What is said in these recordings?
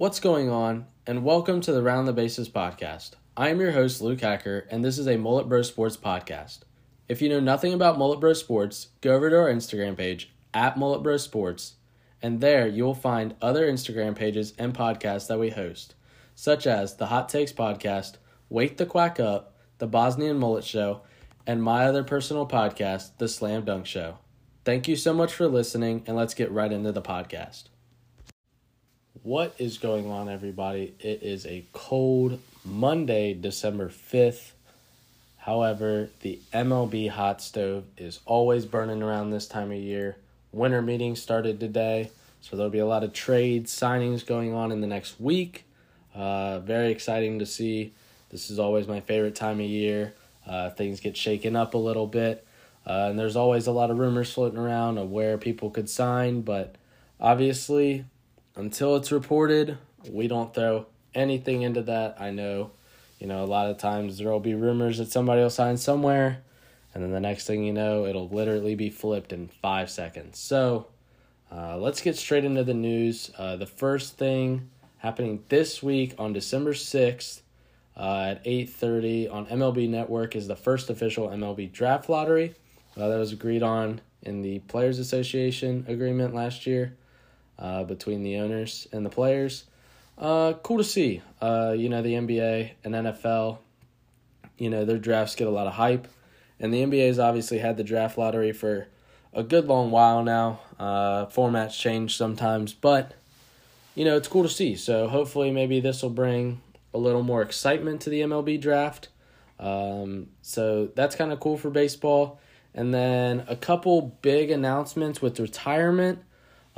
What's going on? And welcome to the Round the Bases podcast. I am your host, Luke Hacker, and this is a Mullet Bro Sports podcast. If you know nothing about Mullet Bro Sports, go over to our Instagram page, at Mullet Bro Sports, and there you will find other Instagram pages and podcasts that we host, such as the Hot Takes Podcast, Wake the Quack Up, the Bosnian Mullet Show, and my other personal podcast, The Slam Dunk Show. Thank you so much for listening, and let's get right into the podcast. What is going on, everybody? It is a cold Monday, December 5th. However, the MLB hot stove is always burning around this time of year. Winter meetings started today, so there'll be a lot of trade signings going on in the next week. Uh, very exciting to see. This is always my favorite time of year. Uh, things get shaken up a little bit. Uh, and there's always a lot of rumors floating around of where people could sign, but obviously, until it's reported, we don't throw anything into that. I know, you know, a lot of times there will be rumors that somebody will sign somewhere, and then the next thing you know, it'll literally be flipped in five seconds. So, uh, let's get straight into the news. Uh, the first thing happening this week on December 6th uh, at 8.30 on MLB Network is the first official MLB draft lottery. Uh, that was agreed on in the Players Association agreement last year uh, between the owners and the players. Uh, cool to see. Uh, you know, the NBA and NFL, you know, their drafts get a lot of hype. And the NBA has obviously had the draft lottery for a good long while now. Uh, formats change sometimes, but, you know, it's cool to see. So hopefully, maybe this will bring a little more excitement to the MLB draft. Um, so that's kind of cool for baseball. And then a couple big announcements with retirement.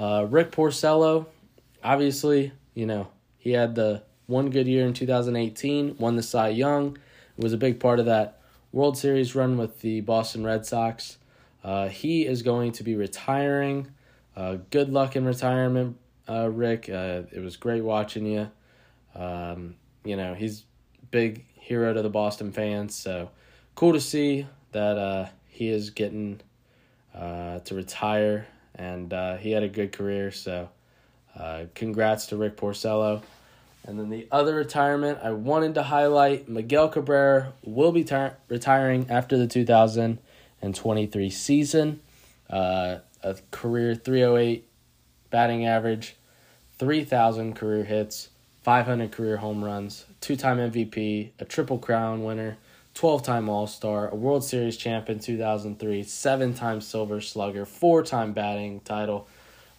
Uh, Rick Porcello, obviously, you know, he had the one good year in 2018, won the Cy Young, was a big part of that World Series run with the Boston Red Sox. Uh, he is going to be retiring. Uh, good luck in retirement, uh, Rick. Uh, it was great watching you. Um, you know, he's big hero to the Boston fans, so cool to see that uh, he is getting uh, to retire, and uh, he had a good career. So, uh, congrats to Rick Porcello. And then the other retirement I wanted to highlight Miguel Cabrera will be tar- retiring after the 2023 season. Uh, a career 308 batting average, 3,000 career hits, 500 career home runs, two time MVP, a Triple Crown winner, 12 time All Star, a World Series champion 2003, seven time Silver Slugger, four time batting title.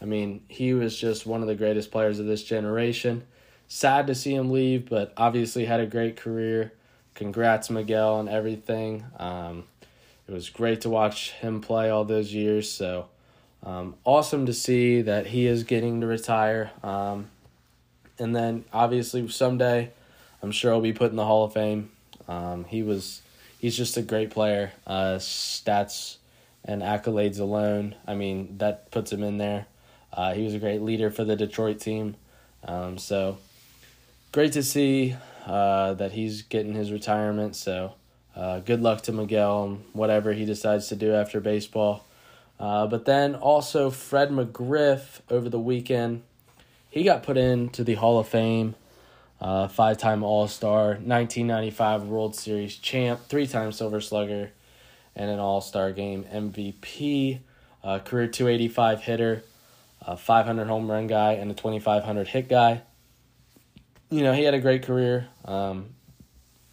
I mean, he was just one of the greatest players of this generation. Sad to see him leave, but obviously had a great career. Congrats, Miguel, on everything. Um, it was great to watch him play all those years. So um, awesome to see that he is getting to retire. Um, and then obviously someday, I'm sure he'll be put in the Hall of Fame. Um, he was, he's just a great player. Uh, stats and accolades alone, I mean, that puts him in there. Uh, he was a great leader for the Detroit team. Um, so great to see uh, that he's getting his retirement. So uh, good luck to Miguel and whatever he decides to do after baseball. Uh, but then also Fred McGriff over the weekend, he got put into the Hall of Fame. Uh, five time All Star, 1995 World Series champ, three time Silver Slugger, and an All Star game MVP, uh, career 285 hitter, a 500 home run guy, and a 2500 hit guy. You know, he had a great career. Um,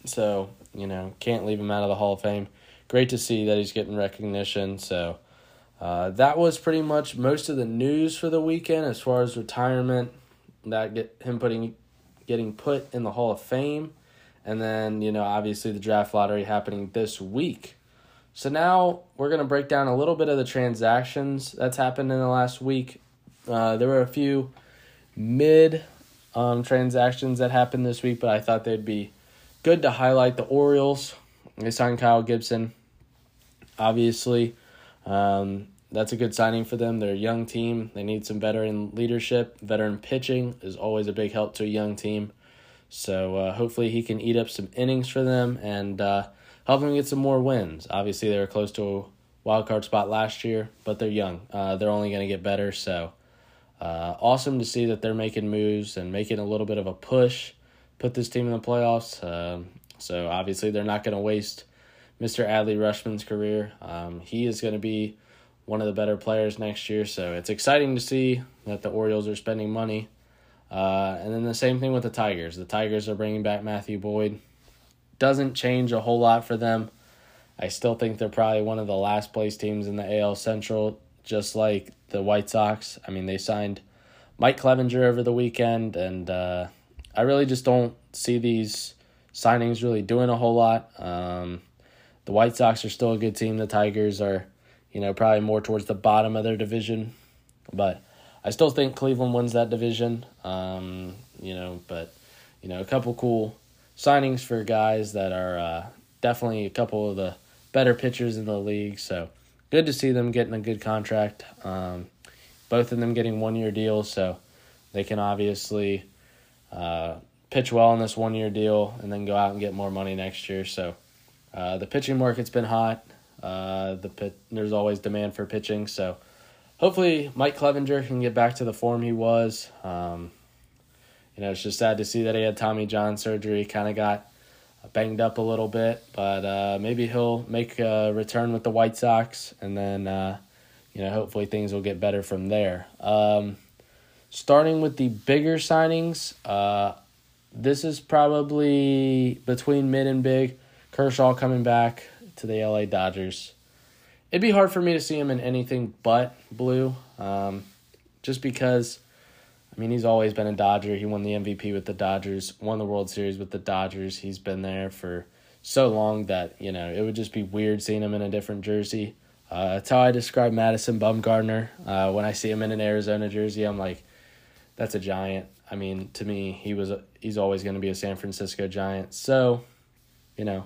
so, you know, can't leave him out of the Hall of Fame. Great to see that he's getting recognition. So, uh, that was pretty much most of the news for the weekend as far as retirement. That get him putting getting put in the Hall of Fame. And then, you know, obviously the draft lottery happening this week. So now we're going to break down a little bit of the transactions that's happened in the last week. Uh, there were a few mid um, transactions that happened this week, but I thought they'd be good to highlight. The Orioles, they signed Kyle Gibson. Obviously, um, that's a good signing for them. They're a young team. They need some veteran leadership. Veteran pitching is always a big help to a young team. So uh, hopefully he can eat up some innings for them and uh, help them get some more wins. Obviously they were close to a wild card spot last year, but they're young. Uh, they're only going to get better. So uh, awesome to see that they're making moves and making a little bit of a push, put this team in the playoffs. Uh, so obviously they're not going to waste Mr. Adley Rutschman's career. Um, he is going to be one of the better players next year. So it's exciting to see that the Orioles are spending money. Uh, and then the same thing with the Tigers. The Tigers are bringing back Matthew Boyd. Doesn't change a whole lot for them. I still think they're probably one of the last place teams in the AL Central, just like the White Sox. I mean, they signed Mike Clevinger over the weekend, and uh, I really just don't see these signings really doing a whole lot. Um, the White Sox are still a good team. The Tigers are, you know, probably more towards the bottom of their division, but I still think Cleveland wins that division. Um, you know, but you know, a couple cool signings for guys that are uh, definitely a couple of the better pitchers in the league. So good to see them getting a good contract. Um, both of them getting one year deals, so they can obviously uh, pitch well in this one year deal and then go out and get more money next year. So uh, the pitching market's been hot. Uh, the pit, there's always demand for pitching, so hopefully Mike Clevinger can get back to the form he was. Um, you know, it's just sad to see that he had Tommy John surgery. Kind of got banged up a little bit, but uh, maybe he'll make a return with the White Sox, and then uh, you know hopefully things will get better from there. Um, starting with the bigger signings, uh, this is probably between mid and big. Kershaw coming back to the LA Dodgers. It'd be hard for me to see him in anything but blue, um, just because I mean, he's always been a Dodger. He won the MVP with the Dodgers, won the World Series with the Dodgers. He's been there for so long that, you know, it would just be weird seeing him in a different jersey. Uh, that's how I describe Madison Bumgarner. Uh, when I see him in an Arizona jersey, I'm like, that's a giant. I mean, to me, he was a, he's always going to be a San Francisco Giant. So, you know,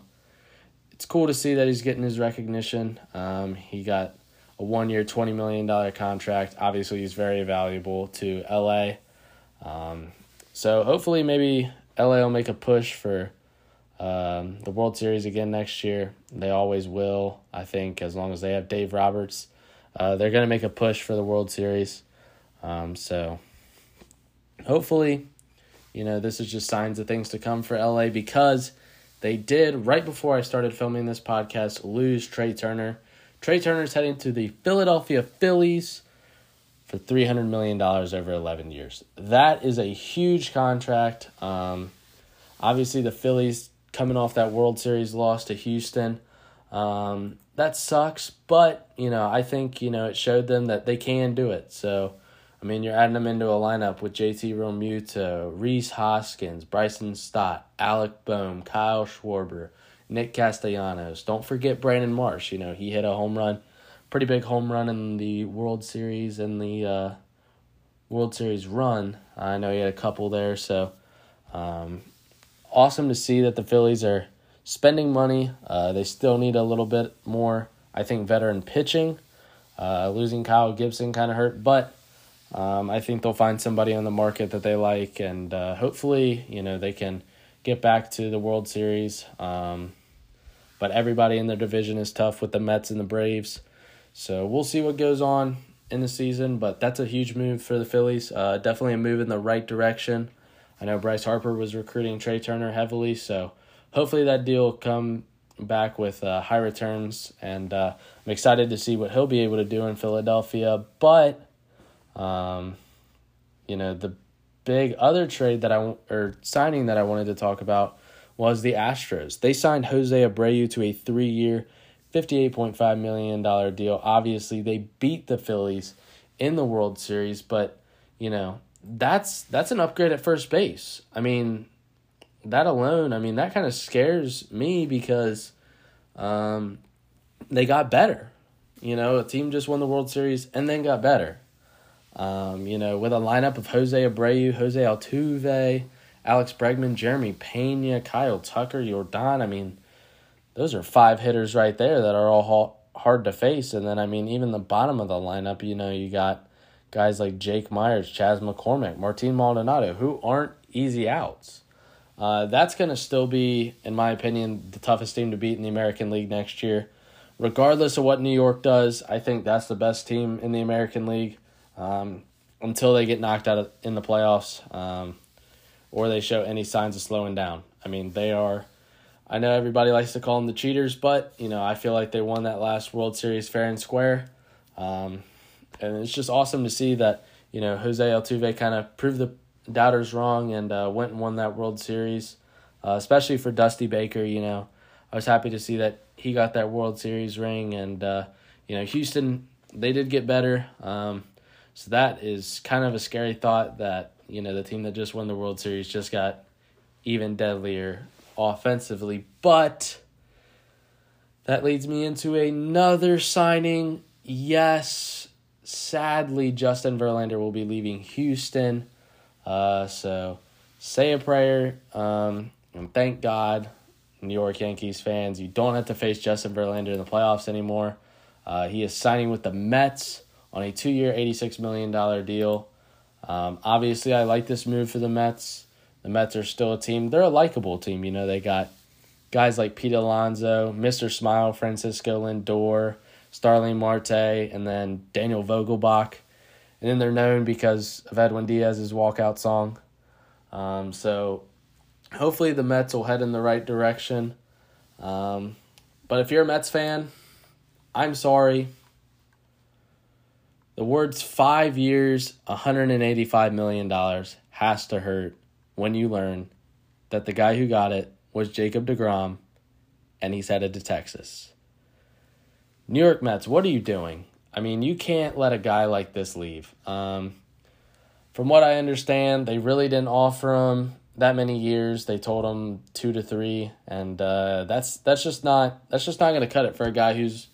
it's cool to see that he's getting his recognition. Um, he got a one year, $20 million contract. Obviously, he's very valuable to LA. Um, so hopefully, maybe LA will make a push for um, the World Series again next year. They always will, I think, as long as they have Dave Roberts. Uh, they're going to make a push for the World Series. Um, so hopefully, you know, this is just signs of things to come for LA because they did, right before I started filming this podcast, lose Trea Turner Trea Turner's heading to the Philadelphia Phillies for $300 million over 11 years. That is a huge contract. Um, obviously, the Phillies coming off that World Series loss to Houston. Um, that sucks, but, you know, I think, you know, it showed them that they can do it. So, I mean, you're adding them into a lineup with JT Realmuto, Rhys Hoskins, Bryson Stott, Alec Bohm, Kyle Schwarber, Nick Castellanos. Don't forget Brandon Marsh. You know, he hit a home run, pretty big home run in the World Series and the uh, World Series run. I know he had a couple there, so um, awesome to see that the Phillies are spending money. Uh, they still need a little bit more, I think, veteran pitching. Uh, losing Kyle Gibson kind of hurt, but um, I think they'll find somebody on the market that they like, and uh, hopefully, you know, they can get back to the World Series. Um, but everybody in their division is tough with the Mets and the Braves. So we'll see what goes on in the season, but that's a huge move for the Phillies. Uh, definitely a move in the right direction. I know Bryce Harper was recruiting Trea Turner heavily, so hopefully that deal will come back with uh, high returns, and uh, I'm excited to see what he'll be able to do in Philadelphia. But, um, you know, the big other trade that I or signing that I wanted to talk about was the Astros. They signed Jose Abreu to a three-year, $58.5 million deal. Obviously, they beat the Phillies in the World Series, but you know, that's that's an upgrade at first base. I mean, that alone, I mean, that kind of scares me because um, they got better. You know, a team just won the World Series and then got better. Um, you know, with a lineup of Jose Abreu, Jose Altuve, Alex Bregman, Jeremy Pena, Kyle Tucker, Yordan. I mean, those are five hitters right there that are all hard to face. And then, I mean, even the bottom of the lineup, you know, you got guys like Jake Meyers, Chas McCormick, Martin Maldonado, who aren't easy outs. Uh, that's going to still be, in my opinion, the toughest team to beat in the American League next year. Regardless of what New York does, I think that's the best team in the American League. Um, until they get knocked out in the playoffs um, or they show any signs of slowing down. I mean, they are. I know everybody likes to call them the cheaters, but you know I feel like they won that last World Series fair and square, um, and it's just awesome to see that you know Jose Altuve kind of proved the doubters wrong and uh, went and won that World Series, uh, especially for Dusty Baker. You know, I was happy to see that he got that World Series ring, and uh, you know Houston they did get better. Um, so that is kind of a scary thought that you know the team that just won the World Series just got even deadlier offensively, but that leads me into another signing. Yes, sadly, Justin Verlander will be leaving Houston. Uh, so say a prayer um, and thank God, New York Yankees fans, you don't have to face Justin Verlander in the playoffs anymore. Uh, he is signing with the Mets on a two year, $86 million deal. Um, obviously, I like this move for the Mets. The Mets are still a team. They're a likable team. You know, they got guys like Pete Alonso, Mr. Smile, Francisco Lindor, Starling Marte, and then Daniel Vogelbach. And then they're known because of Edwin Diaz's walkout song. Um, so hopefully the Mets will head in the right direction. Um, but if you're a Mets fan, I'm sorry. The words five years, $185 million has to hurt when you learn that the guy who got it was Jacob DeGrom and he's headed to Texas. New York Mets, what are you doing? I mean, you can't let a guy like this leave. Um, from what I understand, they really didn't offer him that many years. They told him two to three, and uh, that's that's just not that's just not going to cut it for a guy who's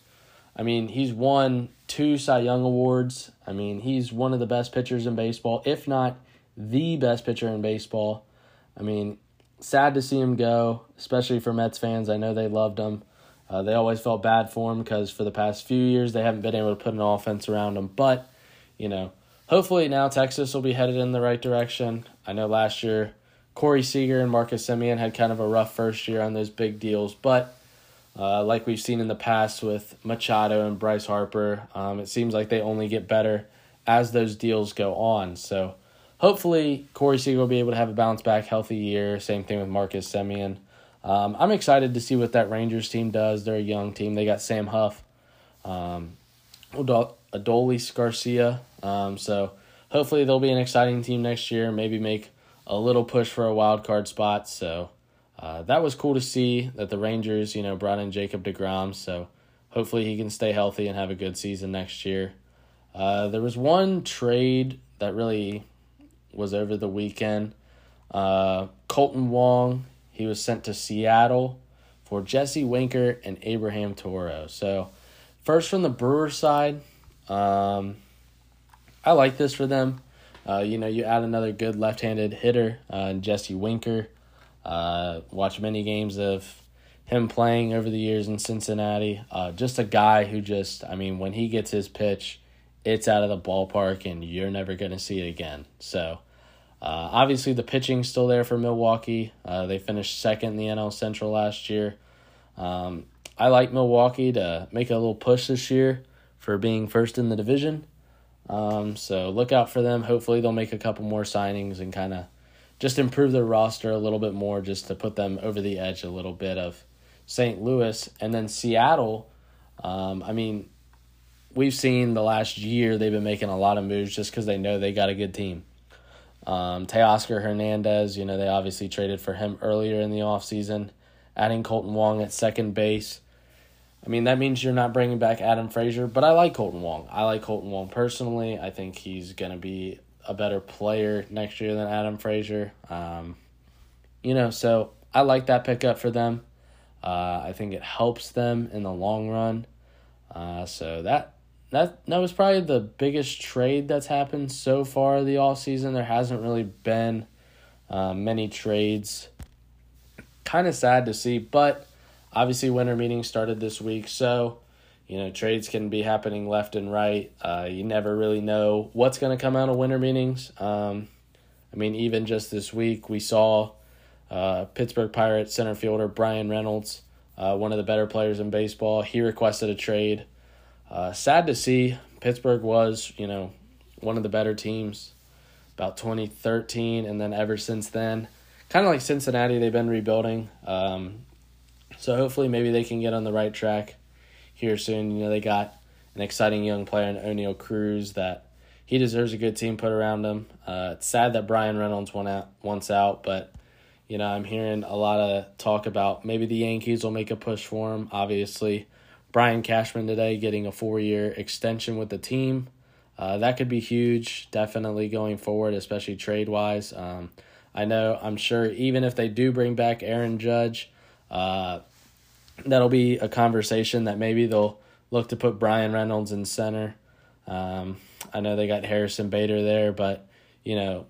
I mean, he's won two Cy Young awards. I mean, he's one of the best pitchers in baseball, if not the best pitcher in baseball. I mean, sad to see him go, especially for Mets fans. I know they loved him. Uh, they always felt bad for him because for the past few years they haven't been able to put an offense around him. But, you know, hopefully now Texas will be headed in the right direction. I know last year Corey Seager and Marcus Semien had kind of a rough first year on those big deals, but uh, like we've seen in the past with Machado and Bryce Harper, um, it seems like they only get better as those deals go on. So hopefully Corey Seager will be able to have a bounce back, healthy year. Same thing with Marcus Semien. Um, I'm excited to see what that Rangers team does. They're a young team. They got Sam Huff, um, Adolis Garcia. Um, so hopefully they'll be an exciting team next year. Maybe make a little push for a wild card spot. So uh, that was cool to see that the Rangers, you know, brought in Jacob DeGrom. So hopefully he can stay healthy and have a good season next year. Uh, there was one trade that really was over the weekend. Uh, Kolten Wong, he was sent to Seattle for Jesse Winker and Abraham Toro. So, first from the Brewer side, um, I like this for them. Uh, you know, you add another good left handed hitter, uh, Jesse Winker. Uh, watched many games of him playing over the years in Cincinnati. Uh, just a guy who just, I mean, when he gets his pitch, it's out of the ballpark and you're never going to see it again. So, uh, obviously, the pitching's still there for Milwaukee. Uh, they finished second in the NL Central last year. Um, I like Milwaukee to make a little push this year for being first in the division. Um, so look out for them. Hopefully, they'll make a couple more signings and kind of just improve their roster a little bit more, just to put them over the edge a little bit of St. Louis. And then Seattle, um, I mean, we've seen the last year they've been making a lot of moves just because they know they got a good team. Um, Teoscar Hernandez, you know, they obviously traded for him earlier in the offseason, adding Kolten Wong at second base. I mean, that means you're not bringing back Adam Frazier, but I like Kolten Wong. I like Kolten Wong personally. I think he's going to be a better player next year than Adam Frazier. Um, you know, so I like that pickup for them. Uh, I think it helps them in the long run. Uh, so that that that was probably the biggest trade that's happened so far the off season. There hasn't really been uh, many trades. Kind of sad to see, but obviously winter meetings started this week, so you know, trades can be happening left and right. Uh, you never really know what's going to come out of winter meetings. Um, I mean, even just this week, we saw uh, Pittsburgh Pirates center fielder Bryan Reynolds, uh, one of the better players in baseball. He requested a trade. Uh, sad to see. Pittsburgh was, you know, one of the better teams about 2013, and then ever since then, kind of like Cincinnati, they've been rebuilding. Um, so hopefully, maybe they can get on the right track here soon. You know, they got an exciting young player in Oneil Cruz that he deserves a good team put around him. Uh, it's sad that Bryan Reynolds went out once out, but you know I'm hearing a lot of talk about maybe the Yankees will make a push for him. Obviously, Brian Cashman today getting a four year extension with the team. Uh, that could be huge, definitely going forward, especially trade wise. Um, I know, I'm sure, even if they do bring back Aaron Judge, uh, that'll be a conversation that maybe they'll look to put Bryan Reynolds in center. Um, I know they got Harrison Bader there, but you know,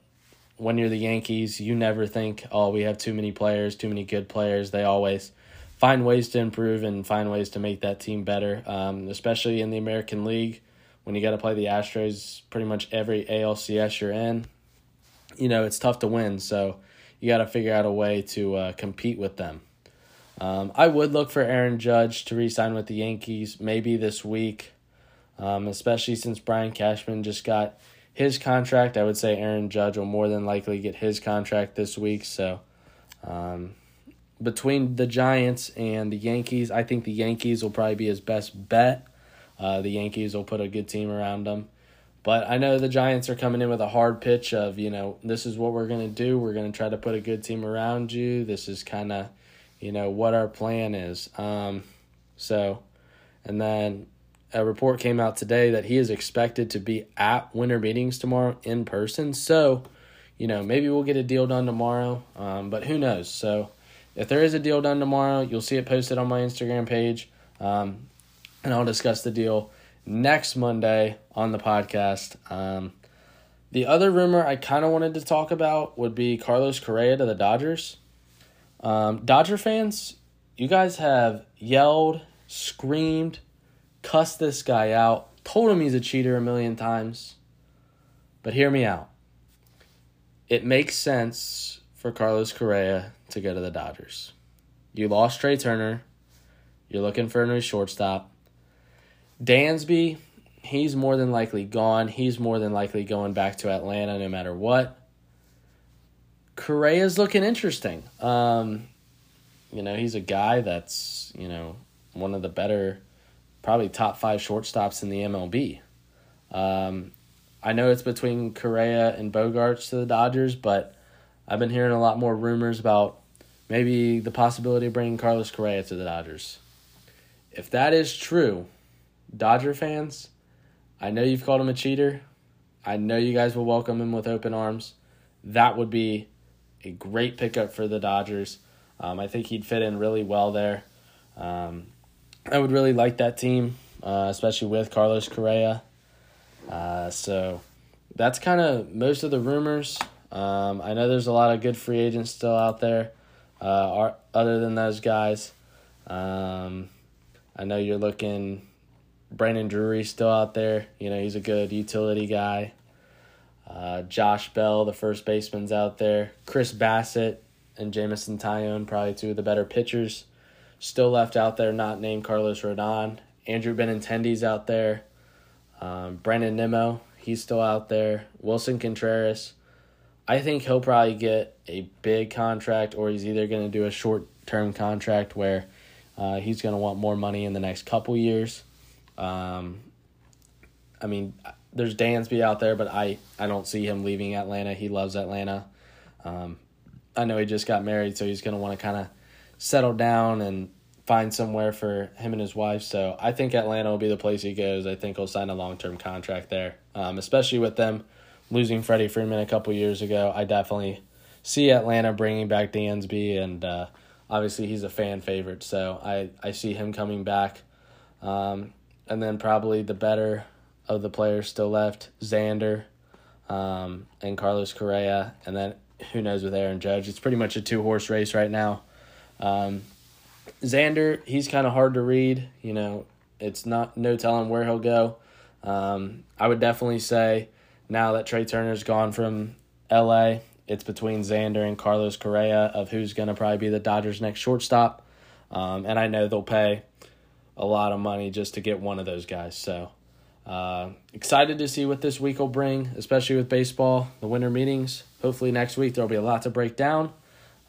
when you're the Yankees, you never think, oh, we have too many players, too many good players. They always find ways to improve and find ways to make that team better, um, especially in the American League when you got to play the Astros pretty much every ALCS you're in. You know, it's tough to win, so you got to figure out a way to uh, compete with them. Um, I would look for Aaron Judge to re sign with the Yankees maybe this week, um, especially since Brian Cashman just got his contract. I would say Aaron Judge will more than likely get his contract this week. So, um, between the Giants and the Yankees, I think the Yankees will probably be his best bet. Uh, the Yankees will put a good team around them. But I know the Giants are coming in with a hard pitch of, you know, this is what we're going to do. We're going to try to put a good team around you. This is kind of you know, what our plan is. Um, so, and then a report came out today that he is expected to be at winter meetings tomorrow in person. So, you know, maybe we'll get a deal done tomorrow, um, but who knows? So, if there is a deal done tomorrow, you'll see it posted on my Instagram page, um, and I'll discuss the deal next Monday on the podcast. Um, the other rumor I kind of wanted to talk about would be Carlos Correa to the Dodgers. Um, Dodger fans, you guys have yelled, screamed, cussed this guy out, told him he's a cheater a million times. But hear me out. It makes sense for Carlos Correa to go to the Dodgers. You lost Trea Turner. You're looking for a new shortstop. Dansby, he's more than likely gone. He's more than likely going back to Atlanta no matter what. Correa's looking interesting. Um, you know, he's a guy that's, you know, one of the better, probably top five shortstops in the MLB. Um, I know it's between Correa and Bogaerts to the Dodgers, but I've been hearing a lot more rumors about maybe the possibility of bringing Carlos Correa to the Dodgers. If that is true, Dodger fans, I know you've called him a cheater. I know you guys will welcome him with open arms. That would be a great pickup for the Dodgers. Um, I think he'd fit in really well there. Um, I would really like that team, uh, especially with Carlos Correa. Uh, so that's kind of most of the rumors. Um, I know there's a lot of good free agents still out there, uh, are, other than those guys. Um, I know you're looking. Brandon Drury still out there. You know he's a good utility guy. Uh, Josh Bell, the first baseman's out there. Chris Bassitt and Jameson Taillon, probably two of the better pitchers. Still left out there, not named Carlos Rodon. Andrew Benintendi's out there. Um, Brandon Nimmo, he's still out there. Willson Contreras. I think he'll probably get a big contract, or he's either going to do a short term contract where uh, he's going to want more money in the next couple years. Um, I mean, there's Dansby out there, but I, I don't see him leaving Atlanta. He loves Atlanta. Um, I know he just got married, so he's going to want to kind of settle down and find somewhere for him and his wife. So I think Atlanta will be the place he goes. I think he'll sign a long term contract there, um, especially with them losing Freddie Freeman a couple years ago. I definitely see Atlanta bringing back Dansby, and uh, obviously he's a fan favorite, so I, I see him coming back. Um, and then probably the better of the players still left, Xander um, and Carlos Correa, and then who knows with Aaron Judge. It's pretty much a two horse race right now. Um, Xander, he's kind of hard to read. You know, it's not no telling where he'll go. Um, I would definitely say now that Trea Turner's gone from LA, it's between Xander and Carlos Correa of who's going to probably be the Dodgers' next shortstop. Um, and I know they'll pay a lot of money just to get one of those guys. So Uh, excited to see what this week will bring, especially with baseball, the winter meetings. Hopefully, next week there'll be a lot to break down.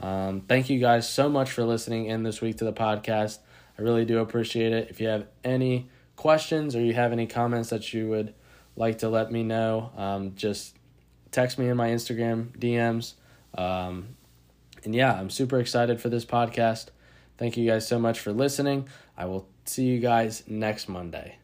Um, thank you guys so much for listening in this week to the podcast. I really do appreciate it. If you have any questions or you have any comments that you would like to let me know, um, just text me in my Instagram DMs. Um, and yeah, I'm super excited for this podcast. Thank you guys so much for listening. I will see you guys next Monday.